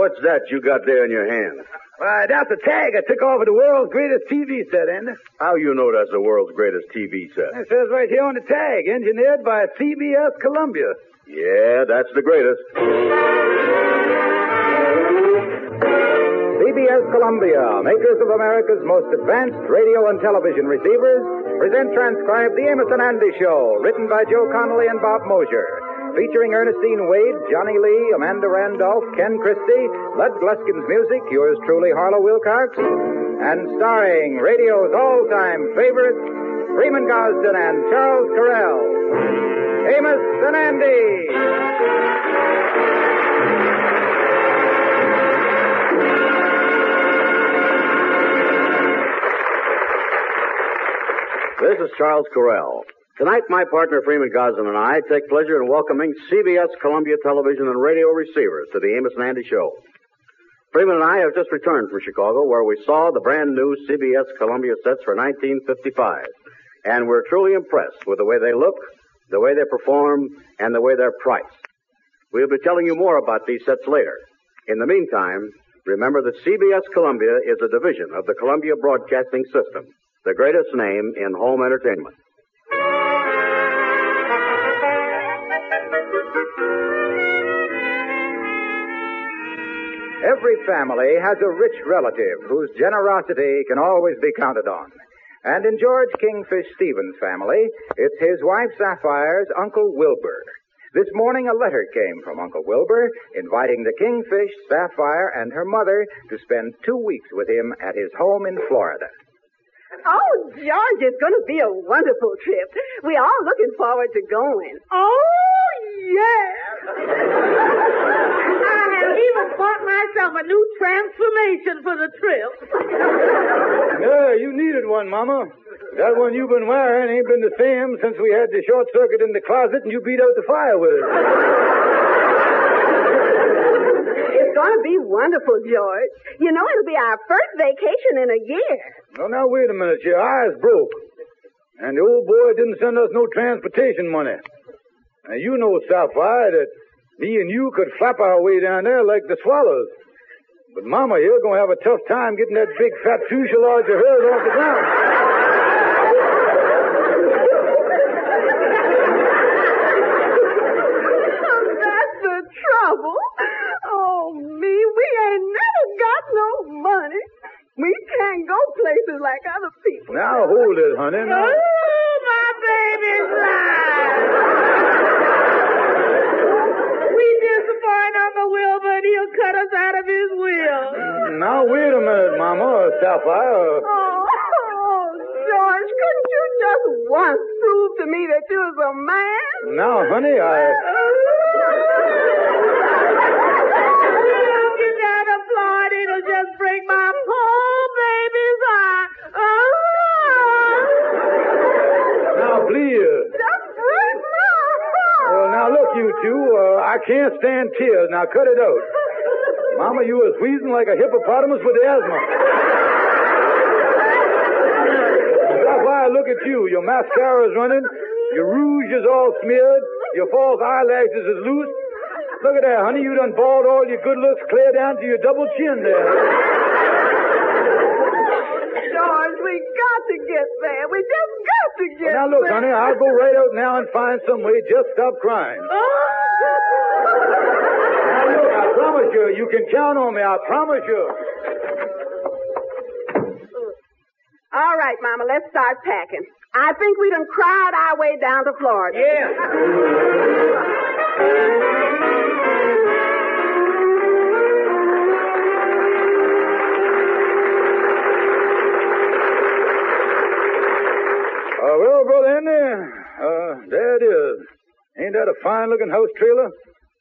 what's that you got there in your hand? Why, that's a tag I took off of the world's greatest TV set, Andy. How you know that's the world's greatest TV set? It says right here on the tag, engineered by CBS Columbia. Yeah, that's the greatest. CBS Columbia, makers of America's most advanced radio and television receivers, present transcribed The and Andy Show, written by Joe Connelly and Bob Mosher. Featuring Ernestine Wade, Johnny Lee, Amanda Randolph, Ken Christy, Lud Gluskin's music, yours truly, Harlow Wilcox, and starring radio's all-time favorites, Freeman Gosden and Charles Correll. Amos and Andy. This is Charles Correll. Tonight, my partner Freeman Gosden and I take pleasure in welcoming CBS Columbia Television and radio receivers to the Amos and Andy Show. Freeman and I have just returned from Chicago where we saw the brand new CBS Columbia sets for 1955. And we're truly impressed with the way they look, the way they perform, and the way they're priced. We'll be telling you more about these sets later. In the meantime, remember that CBS Columbia is a division of the Columbia Broadcasting System, the greatest name in home entertainment. Every family has a rich relative whose generosity can always be counted on. And in George Kingfish Stevens' family, it's his wife Sapphire's Uncle Wilbur. This morning a letter came from Uncle Wilbur inviting the Kingfish, Sapphire, and her mother to spend two weeks with him at his home in Florida. Oh, George, it's going to be a wonderful trip. We're all looking forward to going. Oh, yes. I have even bought myself a new transformation for the trip. Yeah, you needed one, Mama. That one you've been wearing ain't been the same since we had the short circuit in the closet and you beat out the fire with it. It's going to be wonderful, George. You know, it'll be our first vacation in a year. Well, now, wait a minute. Your eye's broke. And the old boy didn't send us no transportation money. Now, you know, Sapphire, that me and you could flap our way down there like the swallows. But Mama here gonna have a tough time getting that big fat fuselage of hers off the ground. Oh, that's the trouble. Oh, me, we ain't never got no money. We can't go places like other people. Now, hold it, honey. Now, Oh, my baby's life. we disappoint Uncle Wilbur and he'll cut us out of his will. now wait a minute, Sapphire. Oh, oh, George, couldn't you just once prove to me that you was a man? Now, honey, I. Don't get down to It'll just break my poor baby's heart. Oh. Now, please. Just break my heart. Well, now look, you two. Uh, I can't stand tears. Now cut it out. Mama, you was wheezing like a hippopotamus with asthma. Sapphire, look at you. Your mascara's running. Your rouge is all smeared. Your false eyelashes is loose. Look at that, honey. You done balled all your good looks clear down to your double chin there. George, we got to get there. We just got to get Now look, there. honey, I'll go right out now and find some way. Just stop crying. Oh. Now look, I promise you, you can count on me. I promise you. All right, Mama, let's start packing. I think we done cried our way down to Florida. Yeah. Uh, well, brother Andy, uh, there it is. Ain't that a fine-looking house trailer?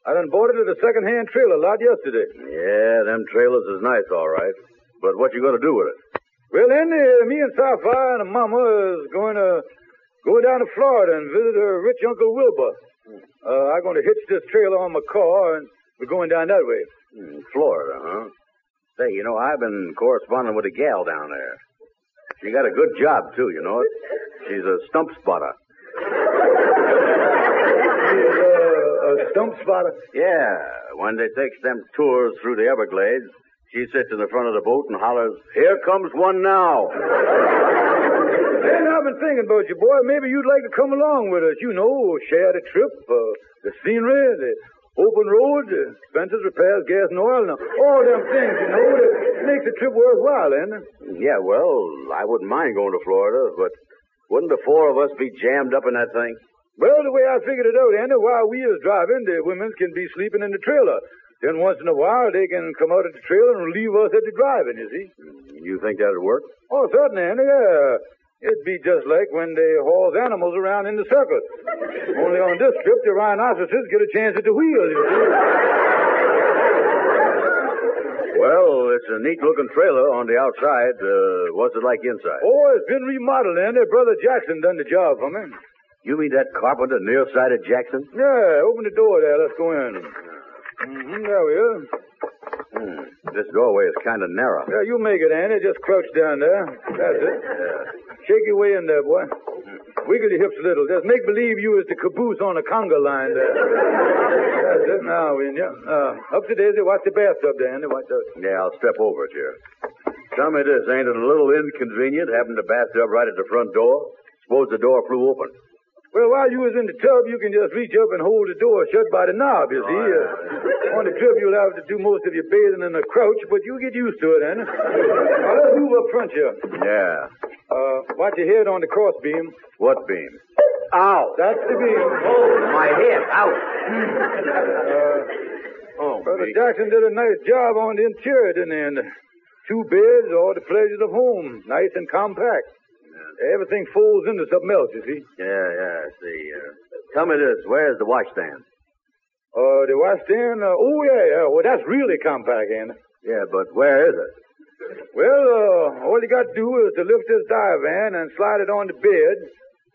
I done bought it at a second-hand trailer lot yesterday. Yeah, them trailers is nice, all right. But what you gonna do with it? Well, Andy, me and Sapphire and Mama is going to go down to Florida and visit her rich Uncle Wilbur. Uh, I'm going to hitch this trailer on my car, and we're going down that way. Hmm, Florida, huh? Say, you know, I've been corresponding with a gal down there. She got a good job, too, you know? She's a stump spotter. She's a, a a stump spotter. Yeah, when they takes them tours through the Everglades, she sits in the front of the boat and hollers, Here comes one now. And I've been thinking about you, boy. Maybe you'd like to come along with us. You know, share the trip, uh, the scenery, the open road, the expenses, repairs, gas and oil, and all them things, you know, that makes the trip worthwhile, ain't it? Yeah, well, I wouldn't mind going to Florida, but wouldn't the four of us be jammed up in that thing? Well, the way I figured it out, Andy, while we is driving, the women can be sleeping in the trailer. Then once in a while, they can come out of the trailer and leave us at the driving, you see. You think that'd work? Oh, certainly, Andy, yeah. It'd be just like when they haul animals around in the circus. Only on this trip, the rhinoceroses get a chance at the wheel, you see. Well, it's a neat looking trailer on the outside. Uh, what's it like inside? Oh, it's been remodeled, Andy. Brother Jackson done the job for me. You mean that carpenter nearsighted Jackson? Yeah, open the door there. Let's go in. Mm-hmm, there we are. Hmm. This doorway is kind of narrow. Yeah, you make it, Andy. Just crouch down there. That's it. Shake your way in there, boy. Wiggle your hips a little. Just make believe you is the caboose on a conga line there. That's it. Now, in ya. Uh, up to Daisy. Watch the bathtub there, Andy. Watch out. Yeah, I'll step over it here. Tell me this, ain't it a little inconvenient having the bathtub right at the front door? Suppose the door flew open. Well, while you was in the tub, you can just reach up and hold the door shut by the knob, you see. Uh, on the trip, you'll have to do most of your bathing in a crouch, but you'll get used to it, Andy. Now, let's move up front here. Yeah. Uh, watch your head on the cross beam. What beam? Ow! That's the beam. Oh, my head. Out. oh, Brother me. Jackson did a nice job on the interior, didn't he? And two beds, all the pleasures of home. Nice and compact. Everything folds into something else, you see. Yeah, yeah, I see. Uh, tell me this, where's the washstand? Uh, the washstand, uh, oh, yeah, yeah. Well, that's really compact, Andy. Yeah, but where is it? Well, uh, all you got to do is to lift this divan and slide it on the bed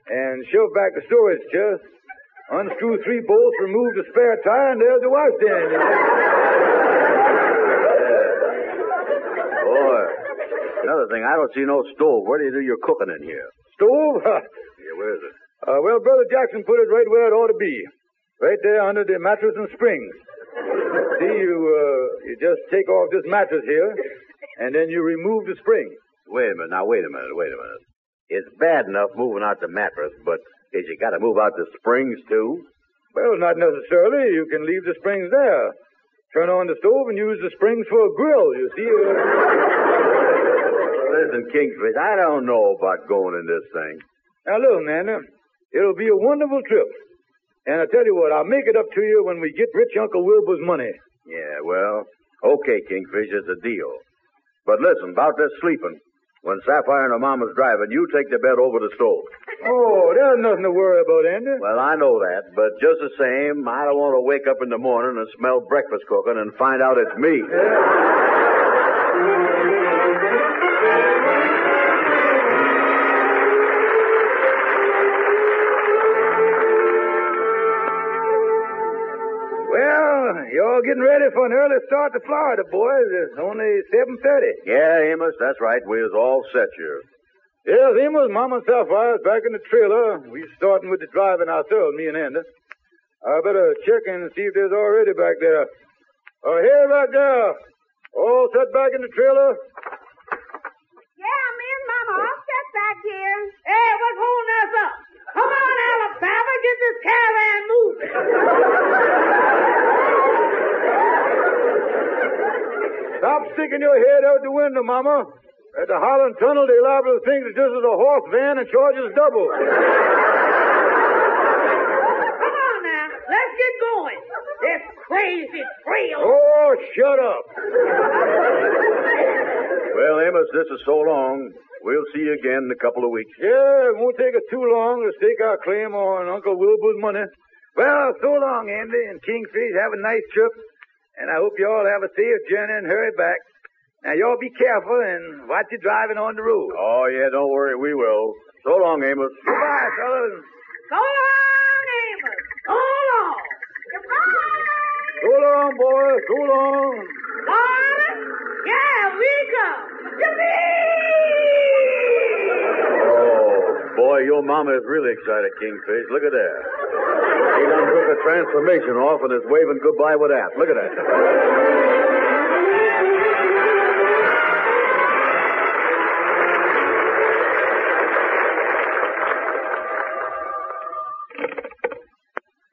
and shove back the storage chest, unscrew three bolts, remove the spare tire, and there's the washstand. you see. Boy. Another thing, I don't see no stove. Where do you do your cooking in here? Stove? Yeah, where is it? Uh, well, Brother Jackson put it right where it ought to be. Right there under the mattress and springs. See, you, uh, you just take off this mattress here, and then you remove the spring. Wait a minute. Now, wait a minute. Wait a minute. It's bad enough moving out the mattress, but is you got to move out the springs, too? Well, not necessarily. You can leave the springs there. Turn on the stove and use the springs for a grill, you see. Listen, Kingfish, I don't know about going in this thing. now, look, Nana, it'll be a wonderful trip. And I tell you what, I'll make it up to you when we get rich Uncle Wilbur's money. Yeah, well, okay, Kingfish, it's a deal. But listen, about this sleeping. When Sapphire and her mama's driving, you take the bed over the stove. Oh, there's nothing to worry about, Andy. Well, I know that, but just the same, I don't want to wake up in the morning and smell breakfast cooking and find out it's me. Well, you're getting ready for an early start to Florida, boys. It's only 7.30. Yeah, Amos, that's right. We was all set here. Yes, Amos, Mama and Sapphire's back in the trailer. We're starting with the driving ourselves, me and Andy. I better check and see if there's already back there. Oh, here back there. All set back in the trailer. Yeah, me and Mama all set back here. Hey, what's holding us up? Come on, Alabama, get this caravan moving. Stop sticking your head out the window, Mama. At the Holland Tunnel, they liable to think that this is a horse van and charge us double. Come on now, let's get going. This crazy trail. Oh, shut up. Well, Amos, this is so long. We'll see you again in a couple of weeks. Yeah, it won't take us too long to stake our claim on Uncle Wilbur's money. Well, so long, Andy and Kingfish. Have a nice trip. And I hope you all have a safe journey and hurry back. Now, y'all be careful and watch your driving on the road. Oh, yeah, don't worry. We will. So long, Amos. Goodbye, fellas. So long, Amos. So long. Goodbye. So long, boys. So long. Florida? Yeah, we come. Yippee! Oh, boy, Boy, your mama is really excited, Kingfish. Look at that. He done took a transformation off and is waving goodbye with that. Look at that.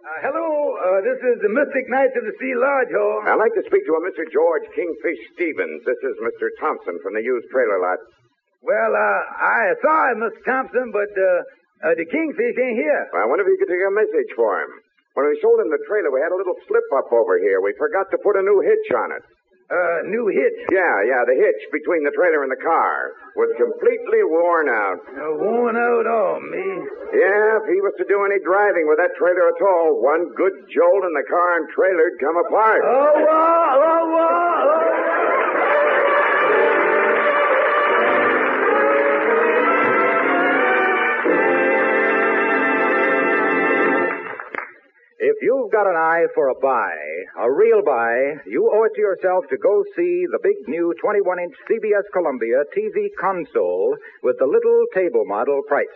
Uh, hello, uh, this is the Mystic Knights of the Sea Lodge Hall. I'd like to speak to a Mr. George Kingfish Stevens. This is Mr. Thompson from the used trailer lot. Well, uh, I saw him, Mr. Thompson, but uh, uh, the Kingfish ain't here. Well, I wonder if you could take a message for him. When we sold him the trailer, we had a little slip up over here. We forgot to put a new hitch on it. Uh, new hitch. Yeah, yeah, the hitch between the trailer and the car was completely worn out. Uh, worn out, oh, me. Yeah, if he was to do any driving with that trailer at all, one good jolt and the car and trailer'd come apart. Oh, oh, oh. You've got an eye for a buy, a real buy, you owe it to yourself to go see the big new 21-inch CBS Columbia TV console with the little table model price,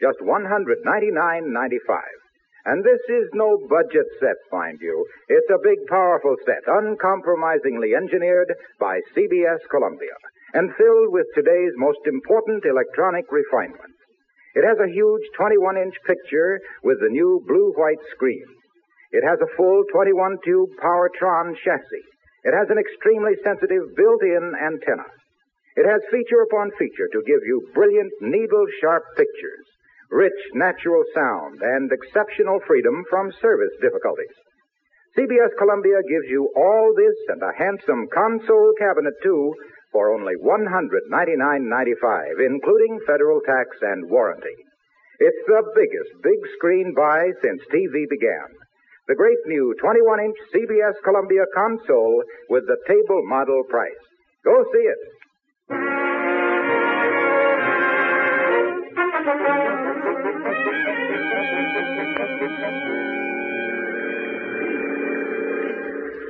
just $199.95. And this is no budget set, mind you. It's a big, powerful set, uncompromisingly engineered by CBS Columbia, and filled with today's most important electronic refinements. It has a huge 21-inch picture with the new blue-white screen. It has a full 21-tube Powertron chassis. It has an extremely sensitive built-in antenna. It has feature upon feature to give you brilliant, needle-sharp pictures, rich, natural sound, and exceptional freedom from service difficulties. CBS Columbia gives you all this and a handsome console cabinet, too, for only $199.95, including federal tax and warranty. It's the biggest big screen buy since TV began. The great new 21-inch CBS Columbia console with the table model price. Go see it.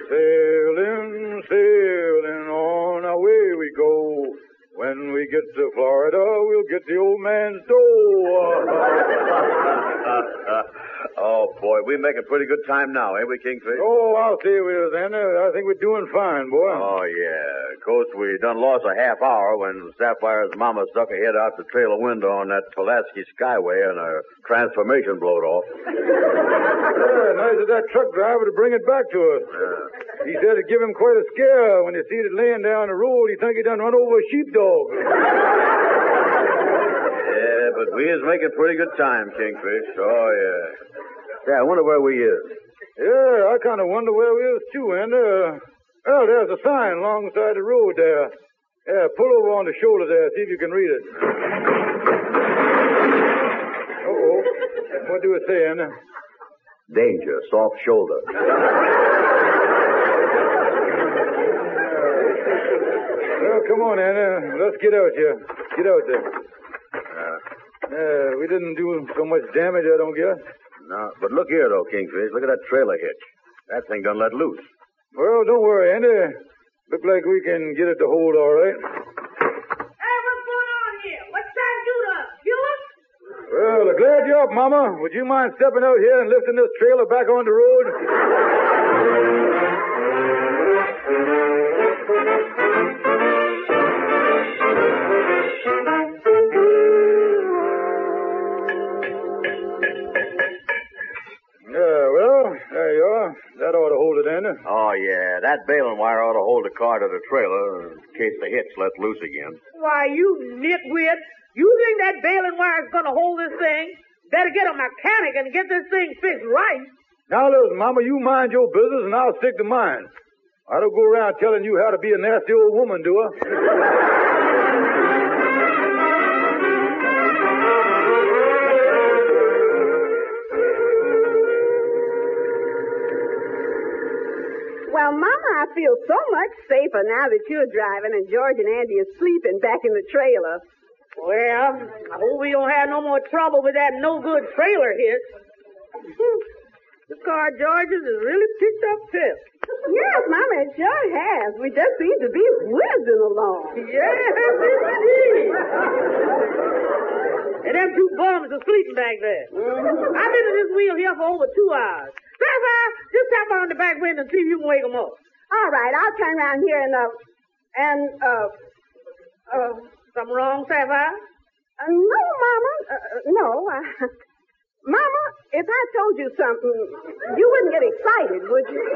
Sailing, sailing, on our way we go. When we get to Florida, we'll get the old man's door. oh, boy, we make a pretty good time now, ain't we, Kingfish? oh, I'll say we was, Anna. I think we're doing fine, boy. Oh, yeah. Of course, we done lost a half hour when Sapphire's mama stuck her head out the trailer window on that Pulaski Skyway and her transformation blowed off. Yeah, nice of that truck driver to bring it back to us. He said it give him quite a scare when he seen it laying down the road. He think he done run over a sheepdog. Yeah, but we is making pretty good time, Kingfish. Oh, yeah. Yeah, I wonder where we is. Yeah, I kind of wonder where we is too, and uh, well, there's a sign alongside the road there. Yeah, pull over on the shoulder there, see if you can read it. Uh-oh. What do it say, Anna? Danger, soft shoulder. Well, come on, Anna. Let's get out here. Get out there. Uh, we didn't do so much damage, I don't guess. No, but look here, though, Kingfish. Look at that trailer hitch. That thing done let loose. Well, don't worry, Andy. Look like we can get it to hold all right. Hey, what's going on here? What's trying to do to us? Kill us? Well, I'm glad you're up, Mama. Would you mind stepping out here and lifting this trailer back on the road? That baling wire ought to hold the car to the trailer in case the hitch let loose again. Why, you nitwit. You think that baling wire is going to hold this thing? Better get a mechanic and get this thing fixed right. Now, listen, Mama, you mind your business and I'll stick to mine. I don't go around telling you how to be a nasty old woman, do I? feel so much safer now that you're driving and George and Andy are sleeping back in the trailer. Well, I hope we don't have no more trouble with that no good trailer. Hmm. The car George's has really picked up pep. Yes, Mama, it sure has. We just seem to be whizzing along. Yes, indeed. And them two bums are sleeping back there. I've been at this wheel here for over two hours. Sapphire, just tap on the back window and see if you can wake them up. All right, I'll turn around here and, uh, and, uh, uh, Something wrong, Sapphire? uh no, Mama. Uh, uh, no. Uh, Mama, if I told you something, you wouldn't get excited, would you?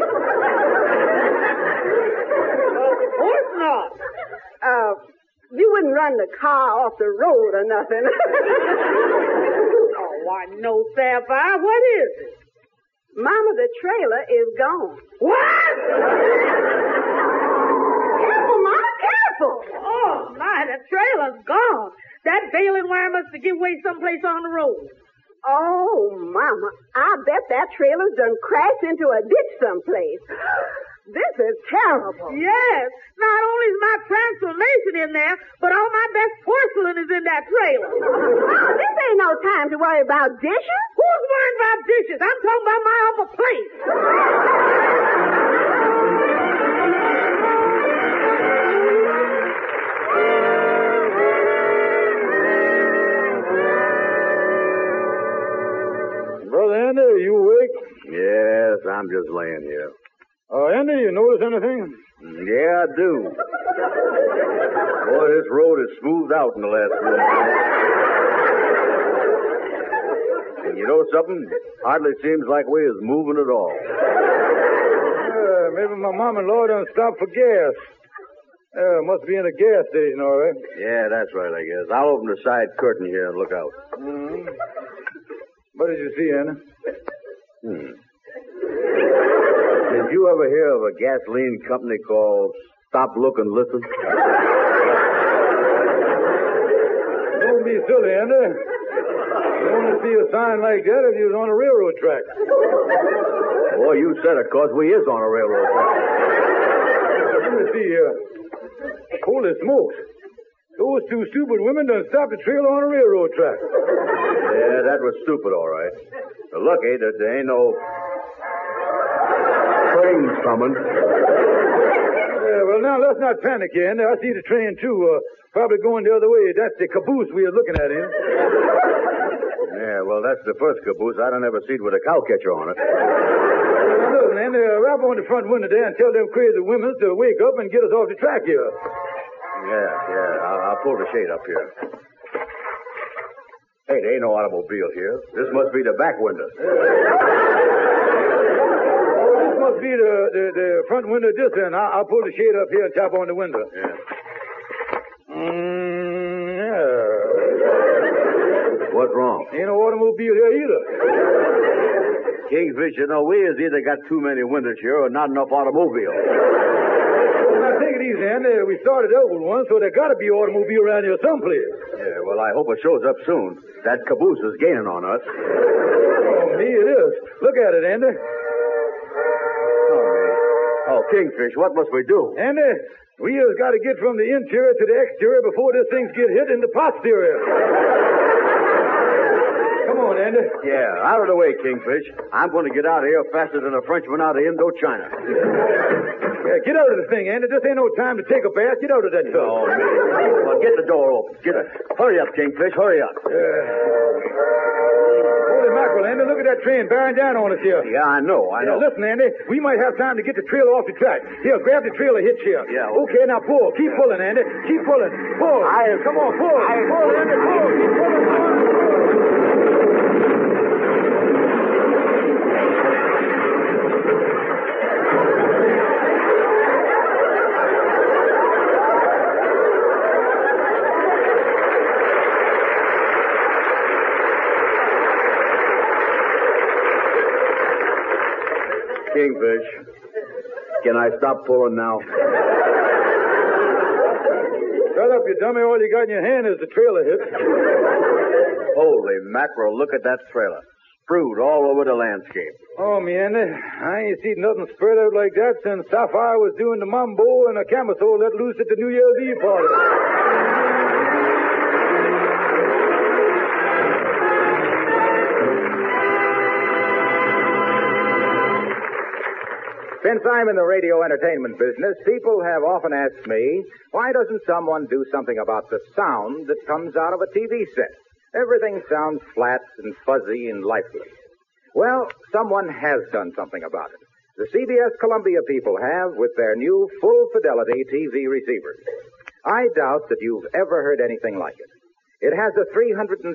Of course not. Uh, you wouldn't run the car off the road or nothing. Oh, why, no, Sapphire. What is it? Mama, the trailer is gone. What? Careful, Mama, careful. Oh, my, the trailer's gone. That baling wire must have given way someplace on the road. Oh, Mama, I bet that trailer's done crashed into a ditch someplace. This is terrible. Yes. Only is my transformation in there, but all my best porcelain is in that trailer. Mama, this ain't no time to worry about dishes. Who's worrying about dishes? I'm talking about my upper plate. Brother Andy, are you awake? Yes, I'm just laying here. Uh, Andy, you notice anything? Yeah, I do. Boy, this road is smoothed out in the last few months. And you know something? Hardly seems like we is moving at all. Uh, maybe my mom-in-law done stop for gas. Uh, must be in a gas station, all right. Yeah, that's right, I guess. I'll open the side curtain here and look out. Mm-hmm. What did you see, Anna? Hmm. Did you ever hear of a gasoline company called Stop, Look, and Listen? Don't be silly, Andy. You only see a sign like that if you was on a railroad track. Boy, you said it, 'cause we is on a railroad track. Let me see here. Holy smokes. Those two stupid women done stopped the trailer on a railroad track. Yeah, that was stupid, all right. But lucky that there ain't no trains coming. Yeah, well, now, let's not panic here. I see the train, too. Uh, probably going the other way. That's the caboose we are looking at, here. Yeah, well, that's the first caboose I don't ever see with a cow catcher on it. Now, listen, Andy, uh, rap on the front window there and tell them crazy women to wake up and get us off the track here. Yeah, yeah. I'll, I'll pull the shade up here. Hey, there ain't no automobile here. This must be the back window. Must be the, the, the front window this end. I'll, I'll pull the shade up here and tap on the window. Yeah. Mm, yeah. What's wrong? Ain't no automobile here either. Kingfish, you know, we has either got too many windows here or not enough automobiles. Now, take it easy, Andy. We started out with one, so there got to be automobile around here someplace. Yeah, well, I hope it shows up soon. That caboose is gaining on us. Oh, me, it is. Look at it, Andy. Kingfish, what must we do? Andy, we has got to get from the interior to the exterior before this thing's get hit in the posterior. Come on, Andy. Yeah, out of the way, Kingfish. I'm going to get out of here faster than a Frenchman out of Indochina. Yeah, get out of the thing, Andy. This ain't no time to take a bath. Get out of that tub. Oh, man. Well, get the door open. Get it. Hurry up, Kingfish. Hurry up. Holy mackerel, Andy. Look at that train bearing down on us here. Yeah, I know. I know. Now, listen, Andy. We might have time to get the trailer off the track. Here, grab the trailer hitch here. Yeah, Okay, now pull. Keep pulling, Andy. Keep pulling. Pull. I- Come on, pull. I- pull, Andy. Pull. Keep pulling. Kingfish. Can I stop pulling now? Shut up, you dummy. All you got in your hand is the trailer hitch. Holy mackerel, look at that trailer. Sprued all over the landscape. Oh, me, Andy. I ain't seen nothing spread out like that since Sapphire was doing the mambo and a camisole let loose at the New Year's Eve party. Since I'm in the radio entertainment business, people have often asked me, why doesn't someone do something about the sound that comes out of a TV set? Everything sounds flat and fuzzy and lifeless. Well, someone has done something about it. The CBS Columbia people have with their new full fidelity TV receivers. I doubt that you've ever heard anything like it. It has a 360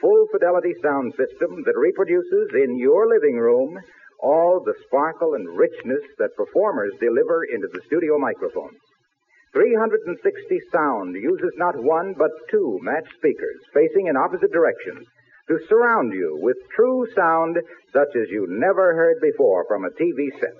full fidelity sound system that reproduces in your living room all the sparkle and richness that performers deliver into the studio microphone. 360 sound uses not one but two matched speakers facing in opposite directions to surround you with true sound such as you never heard before from a TV set.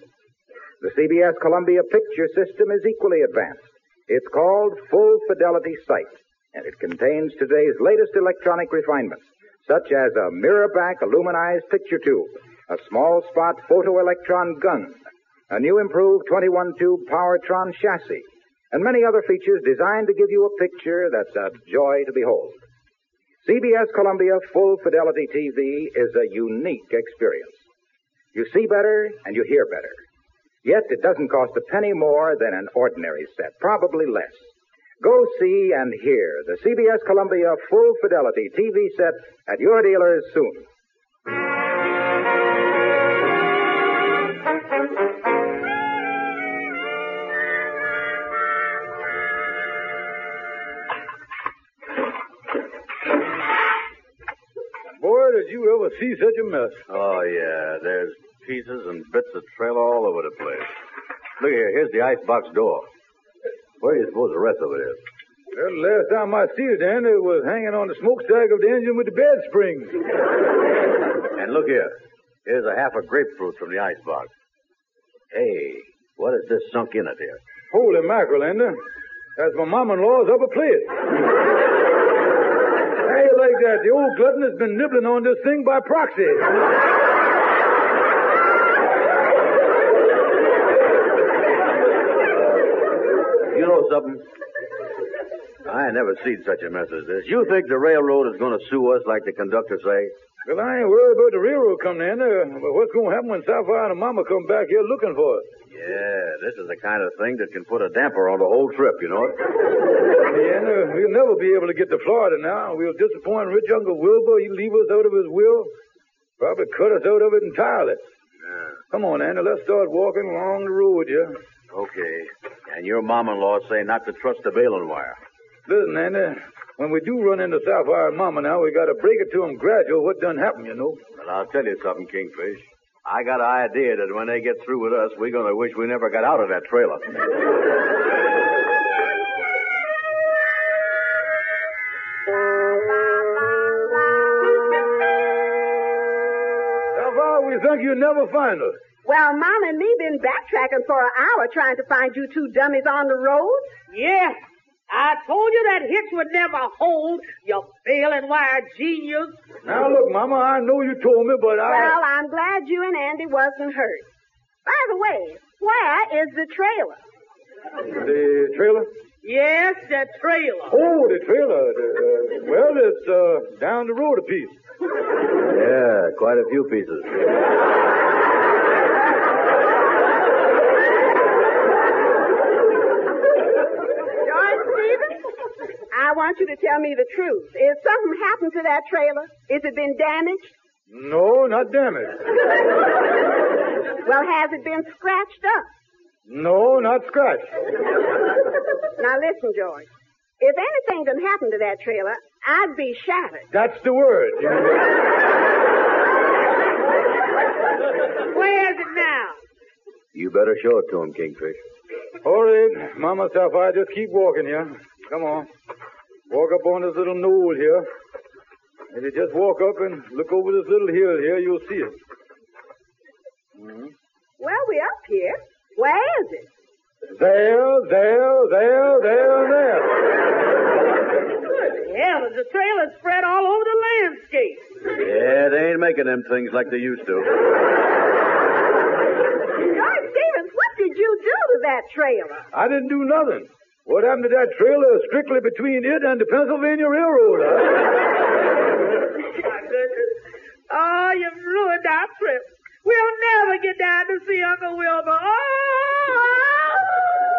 The CBS Columbia picture system is equally advanced. It's called Full Fidelity Sight, and it contains today's latest electronic refinements, such as a mirror back aluminized picture tube, a small spot photoelectron gun, a new improved 21 tube Powertron chassis, and many other features designed to give you a picture that's a joy to behold. CBS Columbia Full Fidelity TV is a unique experience. You see better and you hear better. Yet it doesn't cost a penny more than an ordinary set, probably less. Go see and hear the CBS Columbia Full Fidelity TV set at your dealers soon. Did you ever see such a mess. Oh, yeah. There's pieces and bits of trail all over the place. Look here. Here's the icebox door. Where do you suppose the rest of it is? Well, the last time I see it, Dan, it was hanging on the smokestack of the engine with the bed springs. And look here. Here's a half a grapefruit from the icebox. Hey, what is this sunk in it here? Holy mackerel, Ender. That's my mom-in-law's upper plate. How you like that? The old glutton has been nibbling on this thing by proxy. You know something? I never seen such a mess as this. You think the railroad is going to sue us like the conductor say? Well, I ain't worried about the railroad coming in there, but what's going to happen when Sapphire and Mama come back here looking for us? Yeah, this is the kind of thing that can put a damper on the whole trip, you know? Yeah, no, we'll never be able to get to Florida now. We'll disappoint rich Uncle Wilbur. He'll leave us out of his will. Probably cut us out of it entirely. Yeah. Come on, Andy. Let's start walking along the road here. Okay. And your mom-in-law say not to trust the baling wire. Listen, Andy. When we do run into Sapphire and Mama now, we got to break it to 'em gradual what done happened, you know. Well, I'll tell you something, Kingfish. I got an idea that when they get through with us, we're going to wish we never got out of that trailer. Sapphire, we think you'll never find us. Well, Mom and me been backtracking for an hour trying to find you two dummies on the road. Yeah. I told you that hitch would never hold, you baling wire genius. Now, look, Mama, I know you told me, but I... Well, I'm glad you and Andy wasn't hurt. By the way, where is the trailer? The trailer? Yes, the trailer. Oh, the trailer. The, uh, well, it's uh, down the road a piece. Yeah, quite a few pieces. George Stevens, I want you to tell me the truth. Is something happened to that trailer? Is it been damaged? No, not damaged. Well, has it been scratched up? No, not scratched. Now listen, George. If anything done happened to that trailer, I'd be shattered. That's the word. Where is it now? You better show it to him, Kingfish. All right, Mama Sapphire, just keep walking here. Come on. Walk up on this little knoll here. If you just walk up and look over this little hill here, you'll see it. Mm-hmm. Well, we're up here. Where is it? There, there, there, there, there. Good hell, the trailer's spread all over the landscape. Yeah, they ain't making them things like they used to. George Stevens, what did you do to that trailer? I didn't do nothing. What happened to that trailer is strictly between it and the Pennsylvania Railroad. huh? My goodness. Oh, you've ruined our trip. We'll never get down to see Uncle Wilbur. Oh!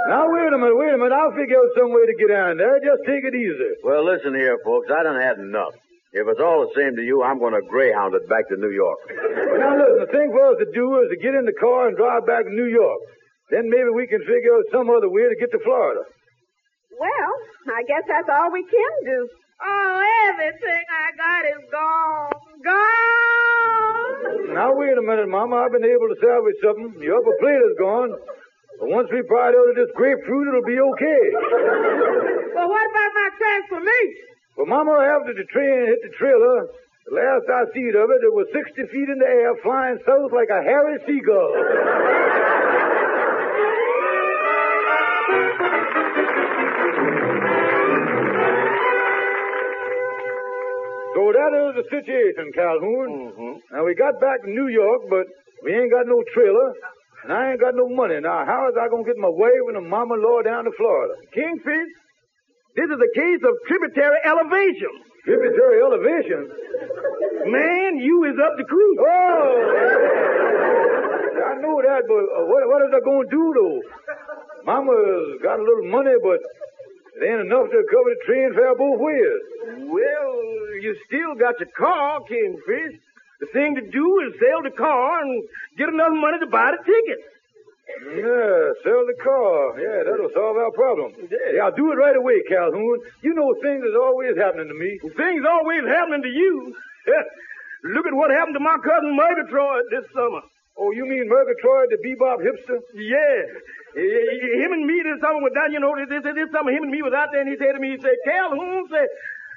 Now, wait a minute, wait a minute. I'll figure out some way to get down there. Just take it easy. Well, listen here, folks. I done had enough. If it's all the same to you, I'm going to greyhound it back to New York. Now listen, the thing for us to do is to get in the car and drive back to New York. Then maybe we can figure out some other way to get to Florida. Well, I guess that's all we can do. Oh, everything I got is gone. Gone. Now wait a minute, Mama. I've been able to salvage something. The upper plate is gone. But once we pried out of this grapefruit, it'll be okay. Well, what about my transformation? Well, Mama, after the train hit the trailer, the last I seen of it, it was 60 feet in the air, flying south like a hairy seagull. so that is the situation, Calhoun. Now, we got back to New York, but we ain't got no trailer, and I ain't got no money. Now, how is I going to get my wife and the mama-in-law down to Florida? Kingfish, this is a case of tributary elevation. Tributary elevation? Man, you is up the creek. Oh! I know that, but uh, what, what is I going to do, though? Mama's got a little money, but it ain't enough to cover the train fare both ways. Well, you still got your car, Kingfish. The thing to do is sell the car and get enough money to buy the ticket. Yeah, sell the car. Yeah, that'll solve our problem. Yeah, I'll do it right away, Calhoun. You know things is always happening to me. Things always happening to you. Look at what happened to my cousin Murgatroyd this summer. Oh, you mean Murgatroyd, the bebop hipster? Yeah. Him and me this summer was down, you know, this, this, this summer him and me was out there and he said to me, he said, Calhoun, said,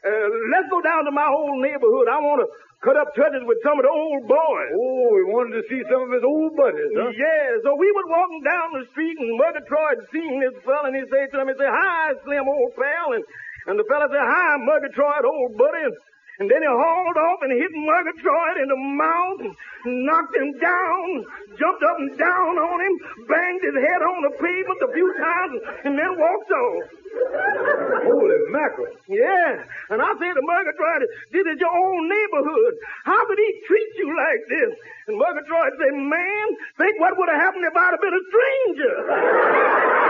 uh, let's go down to my whole neighborhood. I want to cut up touches with some of the old boys. Oh, he wanted to see some of his old buddies, huh? Yeah, so we was walking down the street and Murgatroyd seen this fella and he said to him, he said, hi, Slim, old pal. And, and the fella said, hi, Murgatroyd, old buddy. And, and then he hauled off and hit Murgatroyd in the mouth and knocked him down, jumped up and down on him, banged his head on the pavement a few times, and then walked off. Holy mackerel. Yeah. And I said to Murgatroyd, this is your own neighborhood. How could he treat you like this? And Murgatroyd said, man, think what would have happened if I'd have been a stranger.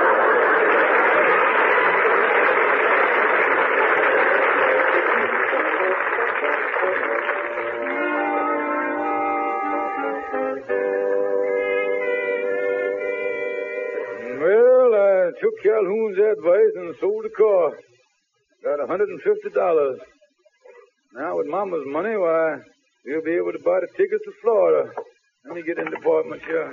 Took Calhoun's advice and sold the car. Got a $150. Now, with Mama's money, why, we'll be able to buy the tickets to Florida. Let me get in the apartment here.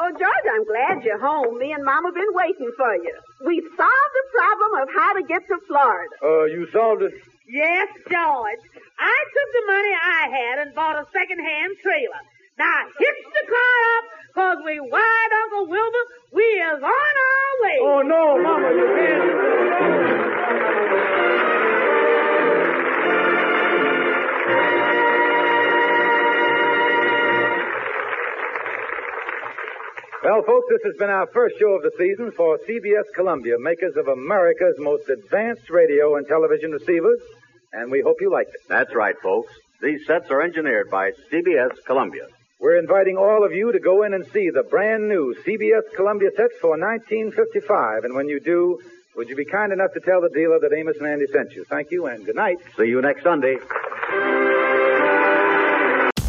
Oh, George, I'm glad you're home. Me and Mama been waiting for you. We solved the problem of how to get to Florida. Uh, you solved it? Yes, George. I took the money I had and bought a second-hand trailer. Now hitch the car up, cause we wired Uncle Wilbur. We is on our way. Oh, no, Mama, you can't. Well, folks, this has been our first show of the season for CBS Columbia, makers of America's most advanced radio and television receivers, and we hope you liked it. That's right, folks. These sets are engineered by CBS Columbia. We're inviting all of you to go in and see the brand new CBS Columbia sets for 1955, and when you do, would you be kind enough to tell the dealer that Amos and Andy sent you? Thank you, and good night. See you next Sunday.